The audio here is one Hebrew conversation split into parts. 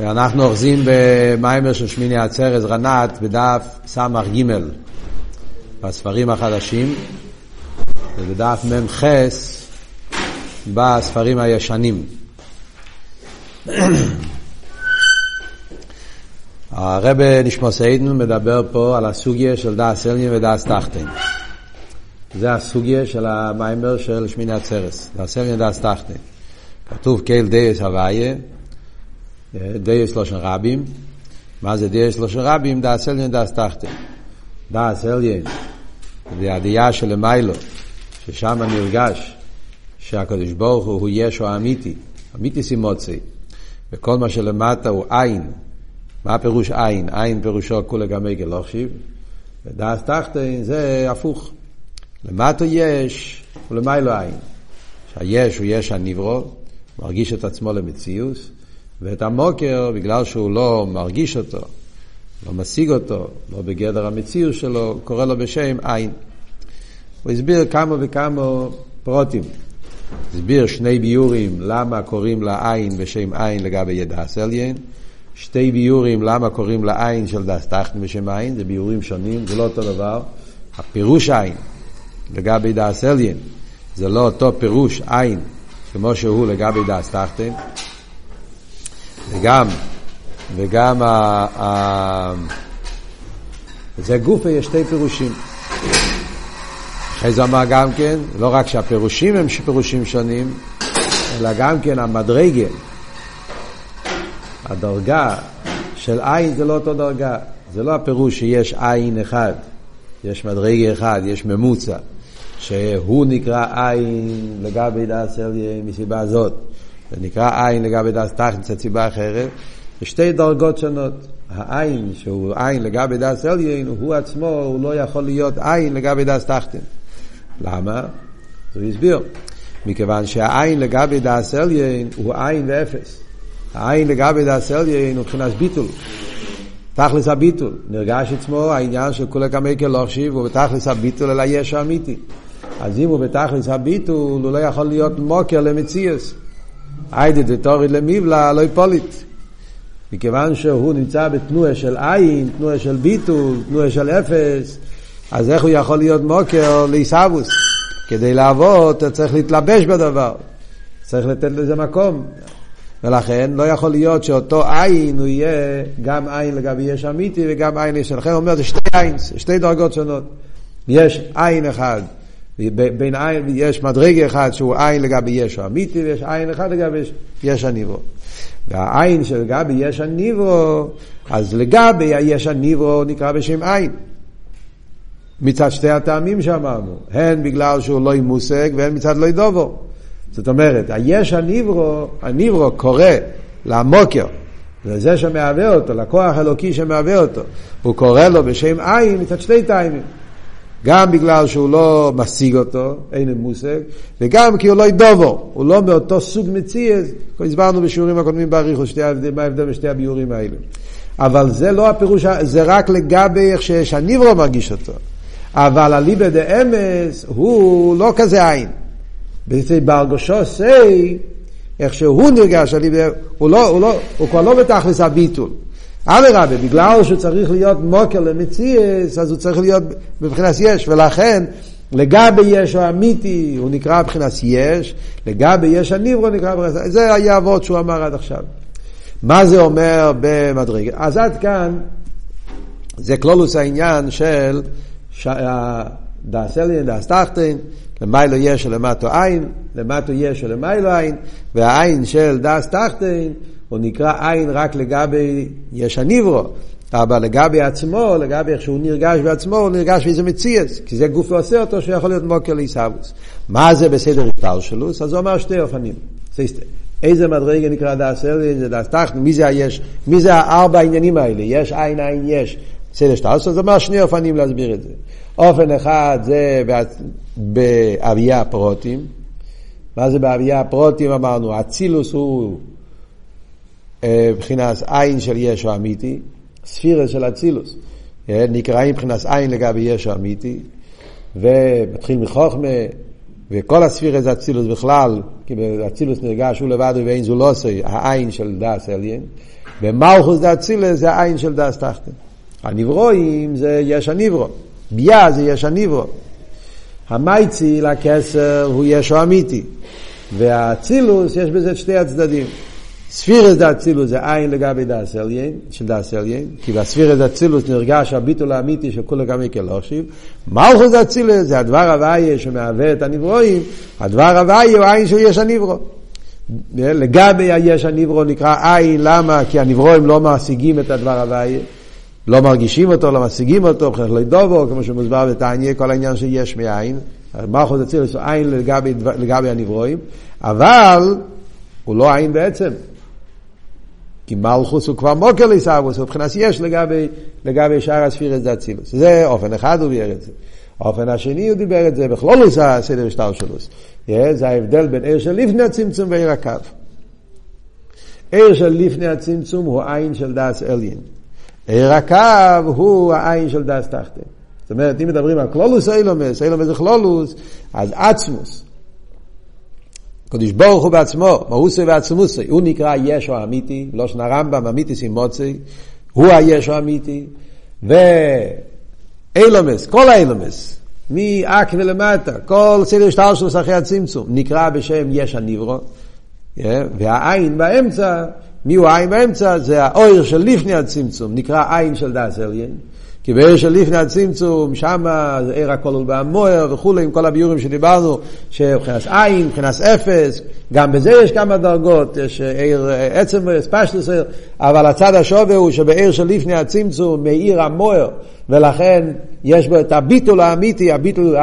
אנחנו אוחזים במיימר של שמיני עצרת רנת בדף ס"ג בספרים החדשים ובדף מ"ח בספרים הישנים. הרב נשמוס עדן מדבר פה על הסוגיה של דאס אלנין ודאס טחטן. זה הסוגיה של המיימר של שמיני עצרס, דאס אלנין ודאס טחטן. כתוב קייל דייס הוויה דייס לושן רבים. מה זה דייס לושן רבים? דאס אליין דאס תחתן. דאס אליין זה הדיה של מיילו, ששם נרגש שהקדוש ברוך הוא הוא ישו האמיתי, אמיתי סימוצי, וכל מה שלמטה הוא עין. מה הפירוש עין? עין פירושו כולה גם עגל לא חשיב, ודאס תחתן זה הפוך. למטה יש ולמיילו עין. שהיש הוא יש הנברו, מרגיש את עצמו למציאות, ואת המוקר, בגלל שהוא לא מרגיש אותו, לא משיג אותו, לא בגדר המציאות שלו, קורא לו בשם עין. הוא הסביר כמה וכמה פרוטים. הסביר שני ביורים למה קוראים לעין בשם עין לגבי ידעס עליין. שתי ביורים למה קוראים לעין של דס תחתן בשם עין, זה ביורים שונים, זה לא אותו דבר. הפירוש עין לגבי דס עליין זה לא אותו פירוש עין כמו שהוא לגבי דס. וגם, וגם ה, ה, זה גופה יש שתי פירושים. אחרי זה אמר גם כן, לא רק שהפירושים הם פירושים שונים, אלא גם כן המדרגה, הדרגה של עין זה לא אותו דרגה. זה לא הפירוש שיש עין אחד, יש מדרגה אחד, יש ממוצע, שהוא נקרא עין לגבי דעת אליה מסיבה זאת. זה נקרא עין לגבי דס תחת, זו סיבה אחרת. יש שתי דרגות שונות. העין, שהוא עין לגבי דס עליין, הוא עצמו, הוא לא יכול להיות עין לגבי דס תחתן. למה? הוא הסביר. מכיוון שהעין לגבי דס עליין הוא עין ואפס. העין לגבי דס עליין הוא מבחינת ביטול. תכלס הביטול. נרגש עצמו העניין של כולי כמי כלוכשיב, הוא בתכלס הביטול אלא יש אמיתי. אז אם הוא בתכלס הביטול, הוא לא יכול להיות מוקר למציאס. היידה דתורי למיבלה לא יפוליט. מכיוון שהוא נמצא בתנועה של עין, תנועה של ביטול, תנועה של אפס, אז איך הוא יכול להיות מוקר לעיסאוווס? כדי לעבוד אתה צריך להתלבש בדבר, צריך לתת לזה מקום. ולכן לא יכול להיות שאותו עין הוא יהיה גם עין לגבי יש אמיתי וגם עין יש, לכן הוא אומר זה שתי עין, שתי דרגות שונות. יש עין אחד בין עין, יש מדרגה אחד שהוא עין לגבי ישו אמיתי, ויש עין אחד לגבי יש הניברו. והעין שלגבי יש הניברו, אז לגבי היש הניברו נקרא בשם עין. מצד שתי הטעמים שאמרנו, הן בגלל שהוא לא מושג והן מצד לא ידובו. זאת אומרת, היש הניברו, הניברו קורא למוקר, לזה שמהווה אותו, לכוח אלוקי שמהווה אותו, הוא קורא לו בשם עין מצד שתי טעמים. גם בגלל שהוא לא משיג אותו, אין לו מושג, וגם כי הוא לא ידובו, הוא לא מאותו סוג מציאס, הסברנו בשיעורים הקודמים באריכות מה ההבדל בשתי הביורים האלה. אבל זה לא הפירוש, זה רק לגבי איך שהניברו מרגיש אותו. אבל הליבא דאמס הוא לא כזה עין. בהרגושו סי, איך שהוא נרגש, הוא, לא, הוא, לא, הוא כבר לא בתכלס הביטול. אדרבה, בגלל שהוא צריך להיות מוקר למציאס, אז הוא צריך להיות בבחינת יש, ולכן לגבי יש הוא אמיתי, הוא נקרא בבחינת יש, לגבי יש הניברו נקרא בבחינת, זה היה אבות שהוא אמר עד עכשיו. מה זה אומר במדרגה? אז עד כאן, זה כלולוס העניין של אליין, דאס תחתין, למיילו יש ולמטו עין, למטו יש ולמיילו עין, והעין של דאס תחתין הוא נקרא עין רק לגבי יש הניברו, אבל לגבי עצמו, לגבי איך שהוא נרגש בעצמו, הוא נרגש באיזה מציאס, כי זה גוף ועושה אותו שיכול להיות מוקר לעיסאוווס. מה זה בסדר השטר שלו? אז הוא אמר שתי אופנים. איזה מדרגה נקרא דאס אלין, זה דאס תחתן, מי זה היש, מי זה הארבע העניינים האלה, יש עין עין יש, בסדר שטר, אז אמר שני אופנים להסביר את זה. אופן אחד זה באביה הפרוטים, מה זה באביה הפרוטים אמרנו, אצילוס הוא מבחינת עין של ישו אמיתי, ספירה של אצילוס. אה, נקראים מבחינת עין לגבי ישו אמיתי, ומתחיל מחוכמה, וכל הספירה זה אצילוס בכלל, כי באצילוס נרגש הוא לבד ואין זו לא עושה, העין של דס אליין. במלכוס דאצילס זה העין של דאס תחתן. הנברואים זה יש הנברו. ביה זה יש הנברו. המייצי לכסר הוא ישו אמיתי. והאצילוס יש בזה שתי הצדדים. ספירס דאצילוס זה עין לגבי דאס אליין, של דאס אליין, כי בספירס דאצילוס נרגש הביטול האמיתי של כולו גם יקל אושיב. מלכוס דאצילוס זה הדבר הוויה שמהווה את הנברואים, הדבר הוויה הוא עין של יש הנברו. לגבי היש הנברו נקרא עין, למה? כי הנברואים לא משיגים את הדבר הוויה. לא מרגישים אותו, לא משיגים אותו, מבחינת לא דובו, כמו שמוסבר בתניא, כל העניין שיש מאין. מלכוס אצילוס הוא עין לגבי, לגבי הנברואים, אבל הוא לא עין בעצם. כי מלכוס הוא כבר מוקר לעיסאוווס, הוא מבחינת יש לגבי, לגבי שאר הספירס דאצילוס. זה אופן אחד הוא ביאר את זה. האופן השני הוא דיבר את זה בכלולוס הסדר השטר שלו. זה ההבדל בין עיר של לפני הצמצום ועיר הקו. עיר של לפני הצמצום הוא עין של דאס אליין. עיר הקו הוא העין של דאס תחתן. זאת אומרת, אם מדברים על כלולוס אילומס, אילומס זה כלולוס, אז עצמוס. קדוש ברוך הוא בעצמו, מהוסי ועצמוסי, הוא נקרא ישו האמיתי, לא שנה רמב"ם, אמיתי סימוצי, הוא הישו האמיתי, ואילומס, כל האילומס, מאק ולמטה, כל סדר שטר שלו אחרי הצמצום, נקרא בשם יש הניברו, והעין באמצע, מי הוא העין באמצע? זה האויר של לפני הצמצום, נקרא עין של דאס אליין. כי בעיר של לפני הצמצום, שם עיר הכולל בהמויר וכולי, עם כל הביורים שדיברנו, שמבחינת עין, מבחינת אפס, גם בזה יש כמה דרגות, יש עיר עצם ספשטוס עיר, אבל הצד השווה הוא שבעיר של לפני הצמצום, מעיר המויר, ולכן יש בו את הביטול האמיתי, הביטול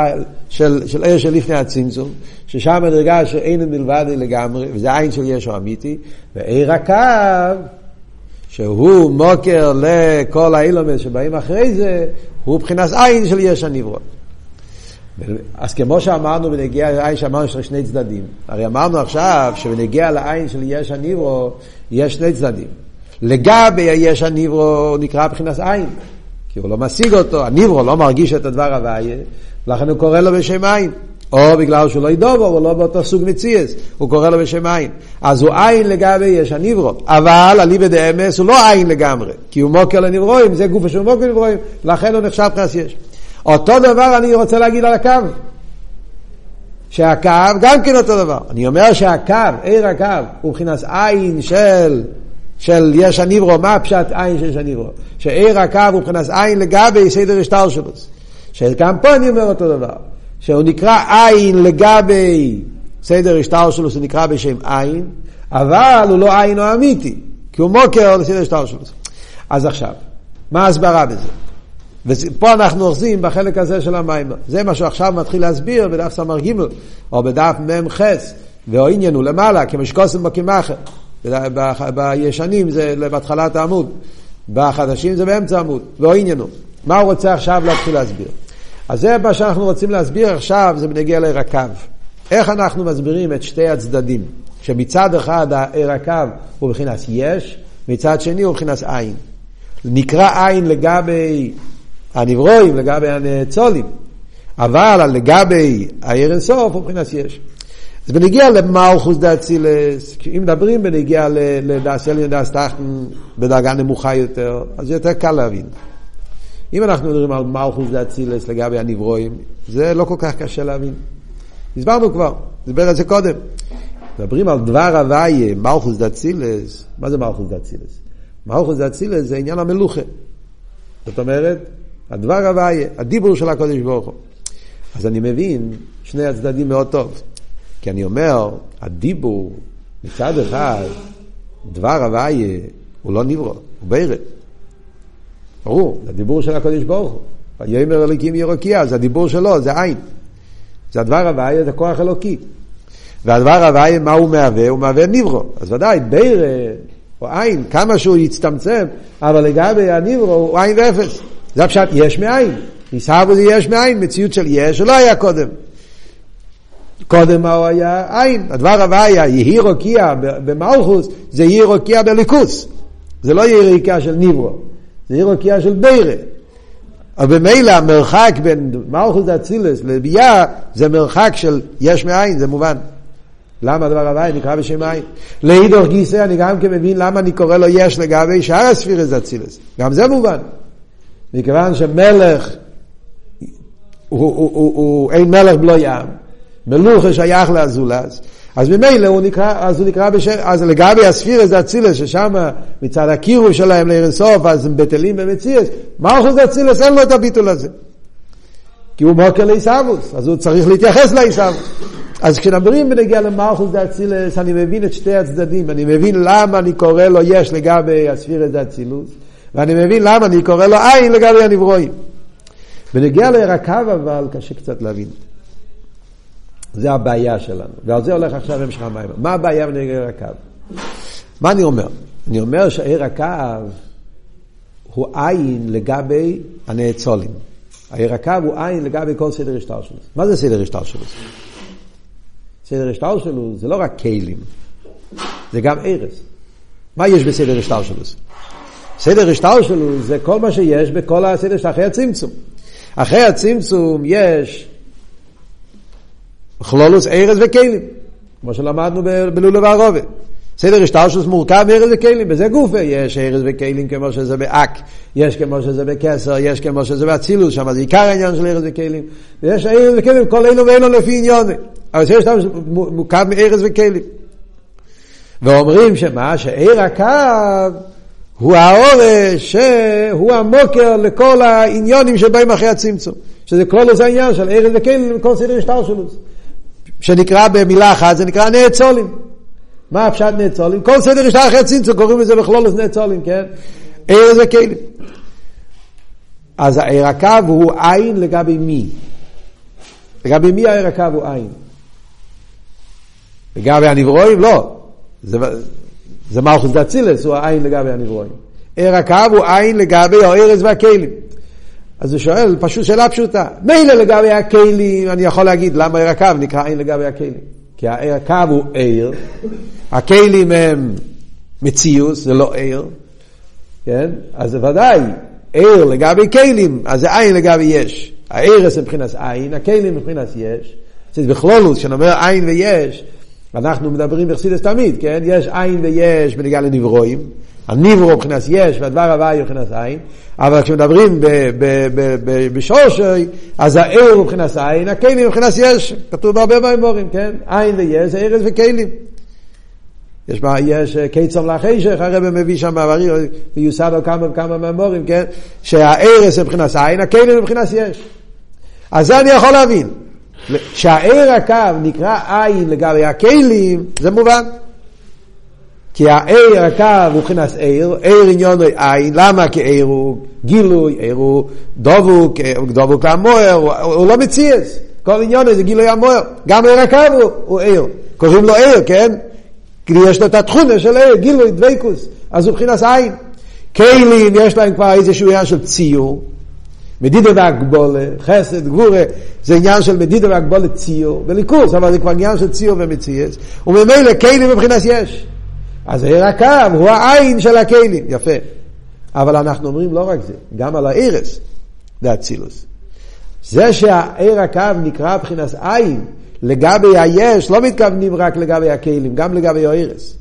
של, של עיר של לפני הצמצום, ששם נרגש שאין מלבד לגמרי, וזה עין של ישו אמיתי, ועיר הקו, שהוא מוקר לכל האילומס שבאים אחרי זה, הוא מבחינת עין של יש הנברות. אז כמו שאמרנו בנגיע לעין שאמרנו שיש שני צדדים, הרי אמרנו עכשיו שבנגיע לעין של יש הנברו יש שני צדדים. לגבי היש הנברו הוא נקרא מבחינת עין, כי הוא לא משיג אותו, הנברו לא מרגיש את הדבר הוויה, לכן הוא קורא לו בשם עין. או בגלל שהוא לא ידובו, הוא לא באותו סוג מציאס, הוא קורא לו בשם עין. אז הוא עין לגבי יש הניברו, אבל אליבא דאמס הוא לא עין לגמרי, כי הוא מוקר לנברואים, זה גוף שהוא מוקר לנברואים, לכן הוא נחשב פרס יש. אותו דבר אני רוצה להגיד על הקו. שהקו גם כן אותו דבר. אני אומר שהקו, עיר הקו, הוא מבחינת עין של, של יש הניברו, מה פשט עין של יש הניברו? שעיר הקו הוא מבחינת עין לגבי סדר השטר שלו. שגם פה אני אומר אותו דבר. שהוא נקרא עין לגבי סדר השטר שלו, שהוא נקרא בשם עין, אבל הוא לא עין או אמיתי, כי הוא מוקר לסדר השטר שלו. אז עכשיו, מה ההסברה בזה? ופה אנחנו אוחזים בחלק הזה של המים. זה מה שעכשיו מתחיל להסביר בדף סמר ג' או בדף מ"ח, והעניין הוא למעלה, כמשקוסם בקמחר. בישנים זה בהתחלת העמוד, בחדשים זה באמצע העמוד, והעניין הוא. מה הוא רוצה עכשיו להתחיל להסביר? אז זה מה שאנחנו רוצים להסביר עכשיו, זה בנגיע לעיר. איך אנחנו מסבירים את שתי הצדדים? שמצד אחד העיר הוא מבחינת יש, מצד שני הוא מבחינת עין. נקרא עין לגבי הנברואים, לגבי הנאצולים, אבל לגבי העיר אינסוף הוא מבחינת יש. אז בנגיע למלכוס דאצילס, אם מדברים בנגיע לדאס אליין דאס טחטן בדרגה נמוכה יותר, אז יותר קל להבין. אם אנחנו מדברים על מלכוס דאצילס לגבי הנברואים, זה לא כל כך קשה להבין. הסברנו כבר, דיבר על זה קודם. מדברים על דבר הוויה, מלכוס דאצילס, מה זה מלכוס דאצילס? מלכוס דאצילס זה עניין המלוכה. זאת אומרת, הדבר הוויה, הדיבור של הקודש ברוך הוא. אז אני מבין שני הצדדים מאוד טוב. כי אני אומר, הדיבור, מצד אחד, דבר הוויה הוא לא נברא, הוא בירד. ברור, זה הדיבור של הקודש ברוך הוא. ויאמר אלוקים ירוקיה, זה הדיבור שלו, זה עין. זה הדבר הוויה, זה כוח אלוקי. והדבר הוויה, מה הוא מהווה? הוא מהווה נברו. אז ודאי, ביר או עין, כמה שהוא יצטמצם, אבל לגבי הנברו הוא עין ואפס. זה הפשט יש מאין. ניסהבו זה יש מאין, מציאות של יש שלא היה קודם. קודם מה הוא היה? עין. הדבר הוויה, יהי רוקיע במלכוס, זה יהי רוקיע בליכוס. זה לא יהי רוקיע של נברו. זה עיר הוקיעה של בירה. אבל במילא המרחק בין מלכוס דאצילס לביאה זה מרחק של יש מאין, זה מובן. למה הדבר הבא נקרא בשם עין? לאידור גיסא אני גם כן מבין למה אני קורא לו יש לגבי שאר הספירס אצילס. גם זה מובן. מכיוון שמלך הוא, הוא, הוא, הוא, הוא אין מלך בלא ים, מלוכה שייך לאזולס, אז ממילא הוא נקרא, אז הוא נקרא בשם, אז לגבי הספירס אצילס, ששם מצד הקירוב שלהם לאירסוף, אז הם בטלים במציאס, מלכוס אצילס אין לו את הביטול הזה. כי הוא מוקר לעיסאוווס, אז הוא צריך להתייחס לעיסאוווס. אז כשנדברים בנגיע למלכוס דאצילס, אני מבין את שתי הצדדים, אני מבין למה אני קורא לו יש לגבי הספירס דאצילוס, ואני מבין למה אני קורא לו עין לגבי הנברואים. בנגיע לירקיו אבל קשה קצת להבין. זה הבעיה שלנו, ועל זה הולך עכשיו המשך המים. מה הבעיה בנגיע לירקיו? מה אני אומר? אני אומר שעיר הקו הוא עין לגבי הנאצולים. העיר הקו הוא עין לגבי כל סדר השטר שלו. מה זה סדר השטר שלו? סדר השטר שלו זה לא רק כלים, זה גם ארז. מה יש בסדר השטר שלו? סדר השטר שלו זה כל מה שיש בכל הסדר של אחרי הצמצום. אחרי הצמצום יש כלולוס ארז וכלים, כמו שלמדנו בלולו וערובת. סדר השטלשוס מורכב מארז וכלים, בזה גופה יש ארז וכלים כמו שזה באק, יש כמו שזה בקסר, יש כמו שזה באצילוס, שם זה עיקר העניין של ארז וכלים, ויש ארז וכלים, כל אלו ואלו לפי עניון, אבל סדר השטלשוס מורכב מארז וכלים. ואומרים שמה, שעיר הקו הוא האורש שהוא המוקר לכל העניונים שבאים אחרי הצמצום, שזה כל איזה העניין של ארז וכלים, כל סדר השטלשוס, שנקרא במילה אחת, זה נקרא נאצולים. מה הפשט נאצולים? כל סדר יש אחרי צמצום, קוראים לזה בכלולוס נאצולים, כן? עיר זה כלים. אז העיר הקו הוא עין לגבי מי? לגבי מי העיר הקו הוא עין? לגבי הנברואים? לא. זה, זה מלכוס דצילס, הוא העין לגבי הנברואים. עיר הקו הוא עין לגבי הארז והכלים. אז הוא שואל, פשוט שאלה פשוטה. מילא לגבי הכלים, אני יכול להגיד למה עיר הקו נקרא עין לגבי הכלים. כי הקו הוא עיר, הכלים הם מציאוס, זה לא עיר, כן? אז זה ודאי, עיר לגבי כלים, אז זה עין לגבי יש. העיר זה מבחינת עין, הכלים מבחינת יש. זה בכלולוס, כשאני עין ויש, אנחנו מדברים בחסידס תמיד, כן? יש עין ויש בנגיעה לנברואים. הניברו מבחינת יש והדבר הוואי מבחינת עין, אבל כשמדברים בשורשי, אז הוא מבחינת עין, הכלים מבחינת יש, כתוב בהרבה מימורים, כן? עין ויש זה ארז וכלים. יש מה, יש קיצור לחשך, הרב מביא שם ויוסד על כמה וכמה מימורים, כן? שהארז מבחינת עין, הכלים מבחינת יש. אז זה אני יכול להבין. שהער הקו נקרא עין לגבי הכלים, זה מובן. כי העיר הקו הוא מבחינת עיר, עיר עניון הוא עין, למה? כי עיר הוא גילוי, עיר הוא דבוק, דבוק למוער, הוא, הוא לא מציאס, כל עניון זה גילוי המוער, גם עיר הקו הוא, הוא עיר, קוראים לו עיר, כן? כי יש לו את התכונה של עיר, גילוי, דבקוס, אז הוא מבחינת עין. כלים יש להם כבר איזשהו עניין של ציור, מדידה והגבולה, חסד, גבורה, זה עניין של מדידה והגבולה ציור, וליכוס, אבל זה כבר עניין של ציור ומציאס, וממילא כלים מבחינת יש. אז העיר הקו הוא העין של הכלים, יפה. אבל אנחנו אומרים לא רק זה, גם על הערס, זה אצילוס. זה שהעיר הקו נקרא מבחינת עין, לגבי היש, לא מתכוונים רק לגבי הכלים, גם לגבי הערס.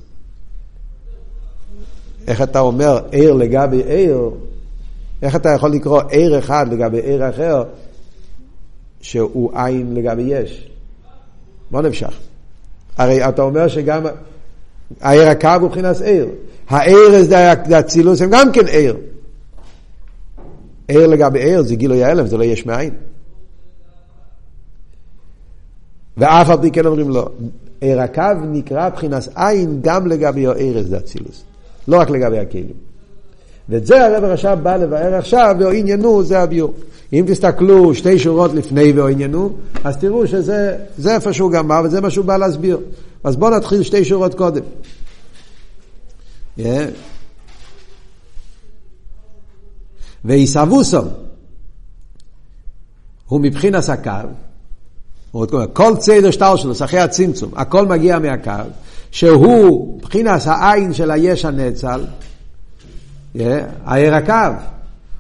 איך אתה אומר עיר לגבי עיר, איך אתה יכול לקרוא עיר אחד לגבי עיר אחר, שהוא עין לגבי יש? מה נמשך? הרי אתה אומר שגם העיר הקו הוא מבחינת עיר. העיר זה אצילוס הם גם כן עיר. עיר לגבי עיר זה גילוי ההלם, זה לא יש מאין. ואף על פי כן אומרים לו, עיר הקו נקרא מבחינת עין גם לגבי העיר זה אצילוס, לא רק לגבי הכלים. ואת זה הרב הרש"ב בא לבאר עכשיו, ואו עניינו זה הביור. אם תסתכלו שתי שורות לפני ואו עניינו, אז תראו שזה איפה שהוא גמר, וזה מה שהוא בא להסביר. אז בואו נתחיל שתי שורות קודם. Yeah. ועיסבוסו הוא מבחינס הקו, כל צדר שטר שלו, אחרי הצמצום, הכל מגיע מהקו, שהוא מבחינס העין של היש הנצל, yeah, הער הקו,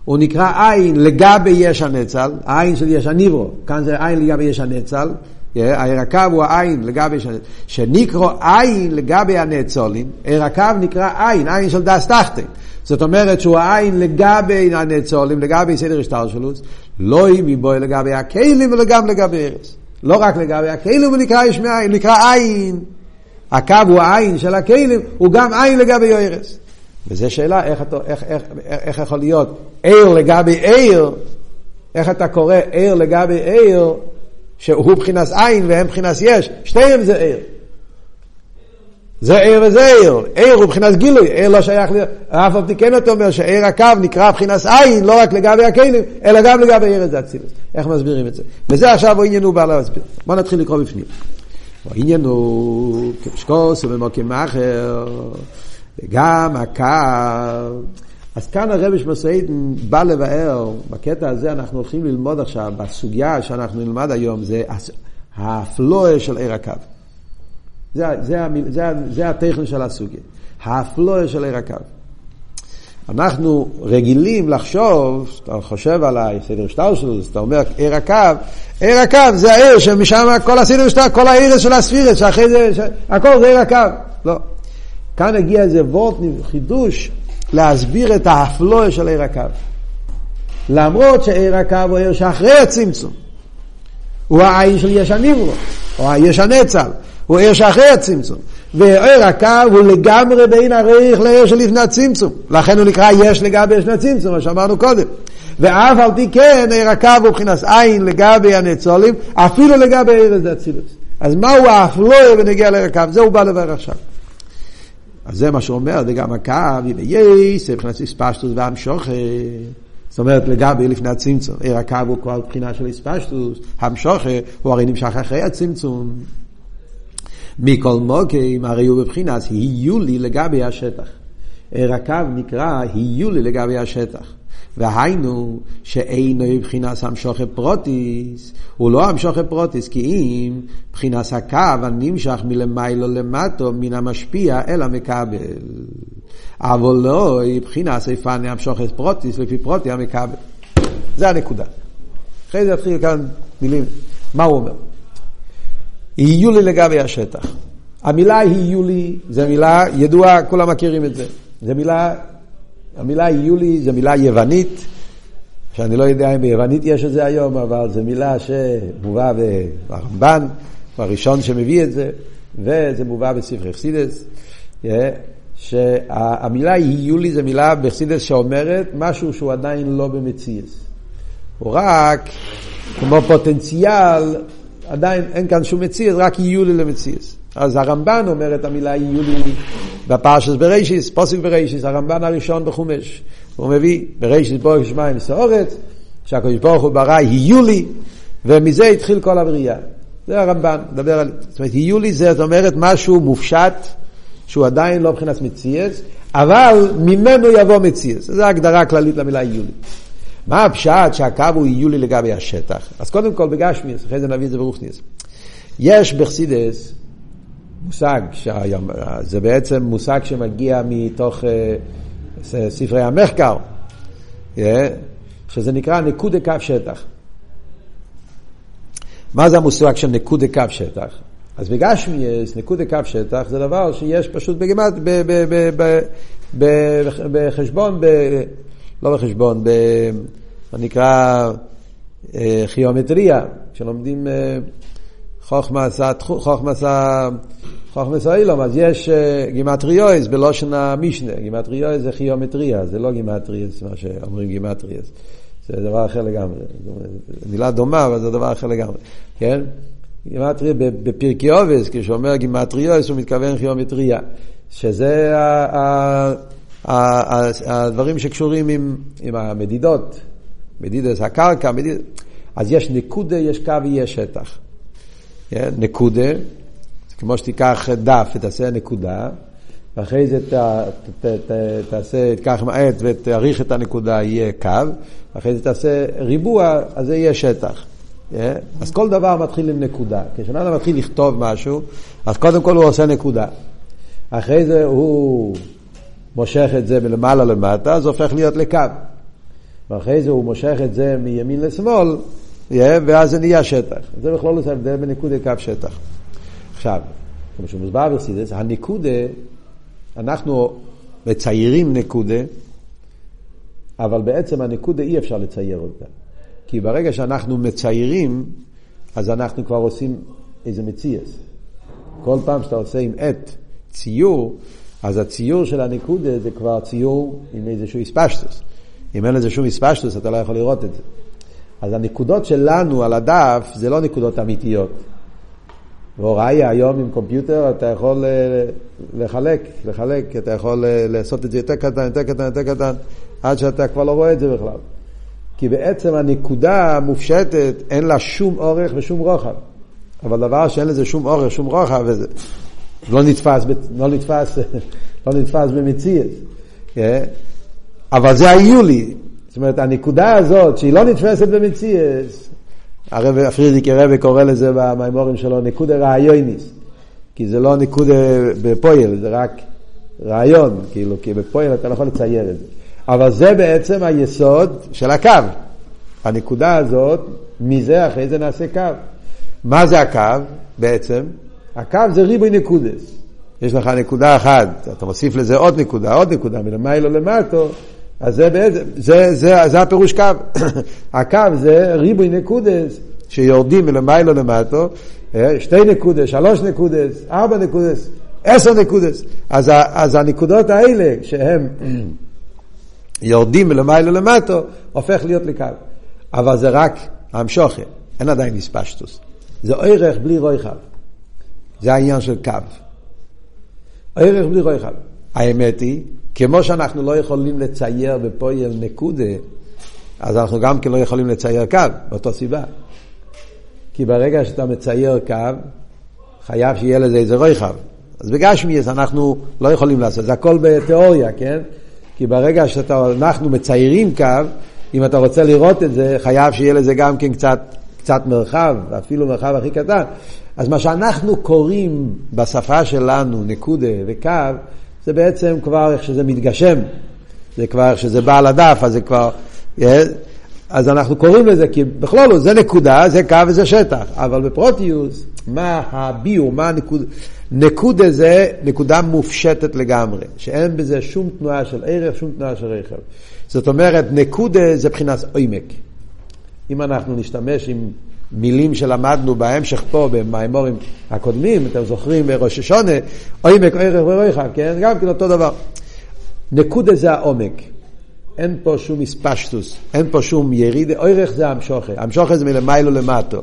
הוא נקרא עין לגבי יש הנצל, העין של יש הניברו, כאן זה עין לגבי יש הנצל, עיר הקו הוא העין לגבי, שנקרא עין לגבי הנאצולים, עיר הקו נקרא עין, עין של דס תחתן. זאת אומרת שהוא העין לגבי הנאצולים, לגבי סדר השטר שלו, לא אם מבוי לגבי הכלים וגם לגבי ארץ. לא רק לגבי הכלים הוא נקרא יש מאין, נקרא עין. הקו הוא העין של הכלים, הוא גם עין לגבי ארץ. וזו שאלה איך, איך, איך, איך, איך יכול להיות עיר לגבי עיר, איך אתה קורא עיר לגבי עיר, שהוא מבחינת עין והם מבחינת יש, שתיהם זה עיר. זה עיר וזה עיר, עיר הוא מבחינת גילוי, עיר לא שייך. אף על פי כן אתה אומר שעיר הקו נקרא מבחינת עין, לא רק לגבי הכלים, אלא גם לגבי עיר זה אצילוס. איך מסבירים את זה? וזה עכשיו העניין הוא בא להסביר. בוא נתחיל לקרוא בפנים. העניין הוא כמשקוס ובמוקים אחר, וגם הקו. אז כאן הרבי שמסעידן בא לבאר, בקטע הזה אנחנו הולכים ללמוד עכשיו, בסוגיה שאנחנו נלמד היום, זה הפלואה של עיר הקו. זה, זה, זה, זה הטכני של הסוגיה. האפלואה של עיר הקו. אנחנו רגילים לחשוב, אתה חושב על הסדר שטר שלו, אתה אומר עיר הקו, עיר הקו זה העיר שמשם כל הסדר שטר, כל העיר של הספירת, שאחרי זה, ש... הכל זה עיר הקו. לא. כאן הגיע איזה וורט חידוש להסביר את האפלואה של עיר הקו. למרות שעיר הקו הוא עיר שאחרי הצמצום. הוא העין של יש הניברו, או היש הנצל. הוא עיר שאחרי הצמצום. ועיר הקו הוא לגמרי בין הריח לעיר שלפני הצמצום. לכן הוא נקרא יש לגבי לפני הצמצום, מה שאמרנו קודם. ואף על פי כן עיר הקו הוא מבחינת עין לגבי הנצולים, אפילו לגבי עיר הזה אצילוס. אז מהו האפלואה ונגיע לעיר הקו? זה הוא בא לברך עכשיו. אז זה מה שהוא אומר, וגם הקו, וייס, מבחינת הספשטוס והמשוכת. זאת אומרת, לגבי לפני הצמצום. עיר הקו הוא כל בחינה של הספשטוס, המשוכת הוא הרי נמשך אחרי הצמצום. מכל מוקים, הרי הוא בבחינת היו לי לגבי השטח. הקו נקרא היו לי לגבי השטח. והיינו שאינו מבחינת המשוכת פרוטיס, הוא לא המשוכת פרוטיס, כי אם מבחינת הקו הנמשך מלמיילו למטו מן המשפיע אל המקבל. אבל לא מבחינת איפני המשוכת פרוטיס לפי פרוטי המקבל. זה הנקודה. אחרי זה יתחיל כאן מילים. מה הוא אומר? יהיו לי לגבי השטח. המילה יהיו לי זה מילה ידועה, כולם מכירים את זה. זה מילה, המילה יהיו לי זה מילה יוונית, שאני לא יודע אם ביוונית יש את זה היום, אבל זו מילה שמובא ברמב"ן, הוא הראשון שמביא את זה, וזה מובא בספר חסידס, שהמילה יהיו לי זה מילה בחסידס שאומרת משהו שהוא עדיין לא במציאס. הוא רק כמו פוטנציאל עדיין אין כאן שום מציאס, רק יהיו לי למציאס. אז הרמב"ן אומר את המילה יהיו לי בפרשס בראשיס, פוסק בראשיס, הרמב"ן הראשון בחומש. הוא מביא בראשיס בורך שמיים סעורץ, שהקדוש ברוך הוא ברא יהיו לי, ומזה התחיל כל הבריאה. זה הרמב"ן, מדבר על... זאת אומרת, יהיו לי זה, זאת אומרת, משהו מופשט, שהוא עדיין לא מבחינת מציאס, אבל ממנו יבוא מציאס. זו ההגדרה הכללית למילה יהיו לי. מה הפשט שהקו הוא יהיו לי לגבי השטח? אז קודם כל בגשמיאס, אחרי זה נביא את זה ברוכניאס. יש בחסידס מושג, שהיום, זה בעצם מושג שמגיע מתוך uh, ספרי המחקר, yeah, שזה נקרא נקודה קו שטח. מה זה המושג של נקודה קו שטח? אז בגשמיאס, נקודה קו שטח זה דבר שיש פשוט בגמת, בחשבון, לא בחשבון, ב... מה נקרא אה, גיאומטריה, כשלומדים אה, חכמות העולם, אז יש אה, גימטריאות בלשון המשנה, גימטריאות זה גיאומטריה, זה לא גימטריאס, מה שאומרים גימטריאס, זה דבר אחר לגמרי, מילה דומה, אבל זה דבר אחר לגמרי, כן? גימטריה בפרקי אבות, כשאומר גימטריאות הוא מתכוון גיאומטריה, שזה הדברים שקשורים עם, עם המדידות, מדידות הקרקע, מדיד... אז יש נקודה, יש קו ויש שטח. כן? נקודה, כמו שתיקח דף ותעשה נקודה, ואחרי זה ת, ת, ת, תעשה, תיקח מעט ותאריך את הנקודה, יהיה קו, ואחרי זה תעשה ריבוע, אז זה יהיה שטח. Yeah. כן? אז כל דבר מתחיל עם נקודה. כשאדם מתחיל לכתוב משהו, אז קודם כל הוא עושה נקודה. אחרי זה הוא מושך את זה מלמעלה למטה, זה הופך להיות לקו. ואחרי זה הוא מושך את זה מימין לשמאל, ואז זה נהיה שטח. זה בכלול זה ההבדל בין נקודה קו שטח. עכשיו, כמו שמוסבר ברסידס, הנקודה, אנחנו מציירים נקודה, אבל בעצם הנקודה אי אפשר לצייר אותה. כי ברגע שאנחנו מציירים, אז אנחנו כבר עושים איזה מציאס. כל פעם שאתה עושה עם עט ציור, אז הציור של הנקודה זה כבר ציור עם איזשהו איספשטוס. אם אין לזה שום איספשטוס, אתה לא יכול לראות את זה. אז הנקודות שלנו על הדף זה לא נקודות אמיתיות. והוראי היום עם קומפיוטר אתה יכול אה, לחלק, לחלק, אתה יכול אה, לעשות את זה יותר קטן, יותר קטן, יותר קטן, עד שאתה כבר לא רואה את זה בכלל. כי בעצם הנקודה המופשטת אין לה שום אורך ושום רוחב. אבל דבר שאין לזה שום אורך, שום רוחב, וזה לא נתפס, לא נתפס, לא נתפס במציאות. כן? אבל זה היולי. זאת אומרת, הנקודה הזאת, שהיא לא נתפסת במציאות, הרב פרידיק הרב קורא לזה במימורים שלו נקודה רעיוניס. כי זה לא נקודה בפועל, זה רק רעיון, כאילו, כי בפועל אתה לא יכול לצייר את זה. אבל זה בעצם היסוד של הקו. הנקודה הזאת, מזה אחרי זה נעשה קו. מה זה הקו בעצם? הקו זה ריבוי נקודס. יש לך נקודה אחת, אתה מוסיף לזה עוד נקודה, עוד נקודה, מלמיילו למטו, אז זה, בעצם, זה, זה, זה הפירוש קו. הקו זה ריבוי נקודס שיורדים מלמיילו למטו, אה, שתי נקודס, שלוש נקודס, ארבע נקודס, עשר נקודס. אז, אז הנקודות האלה, שהם יורדים מלמיילו למטו, הופך להיות לקו. אבל זה רק המשוכר, אין עדיין מספשטוס. זה ערך בלי רויחב. זה העניין של קו. ערך בלי רויחב. האמת היא, כמו שאנחנו לא יכולים לצייר בפועל נקודה, אז אנחנו גם כן לא יכולים לצייר קו, באותו סיבה. כי ברגע שאתה מצייר קו, חייב שיהיה לזה איזה רויחב. אז בגשמיאס אנחנו לא יכולים לעשות, זה הכל בתיאוריה, כן? כי ברגע שאנחנו מציירים קו, אם אתה רוצה לראות את זה, חייב שיהיה לזה גם כן קצת, קצת מרחב, אפילו מרחב הכי קטן. אז מה שאנחנו קוראים בשפה שלנו, נקודה וקו, זה בעצם כבר איך שזה מתגשם. זה כבר איך שזה בא על הדף, אז זה כבר... אה, אז אנחנו קוראים לזה, כי בכלול זה נקודה, זה קו וזה שטח. אבל בפרוטיוס, מה הביור, מה הנקודה? נקודה זה נקודה מופשטת לגמרי, שאין בזה שום תנועה של ערך, שום תנועה של רכב. זאת אומרת, נקודה זה מבחינת עומק. אם אנחנו נשתמש עם מילים שלמדנו בהמשך פה, במימורים הקודמים, אתם זוכרים בראש השונה, עומק, ערך ורכב, כן? גם כן אותו דבר. נקודה זה העומק. אין פה שום הספשטוס, אין פה שום יריד, אורך זה המשוכר, המשוכר זה מלמיילו למטו,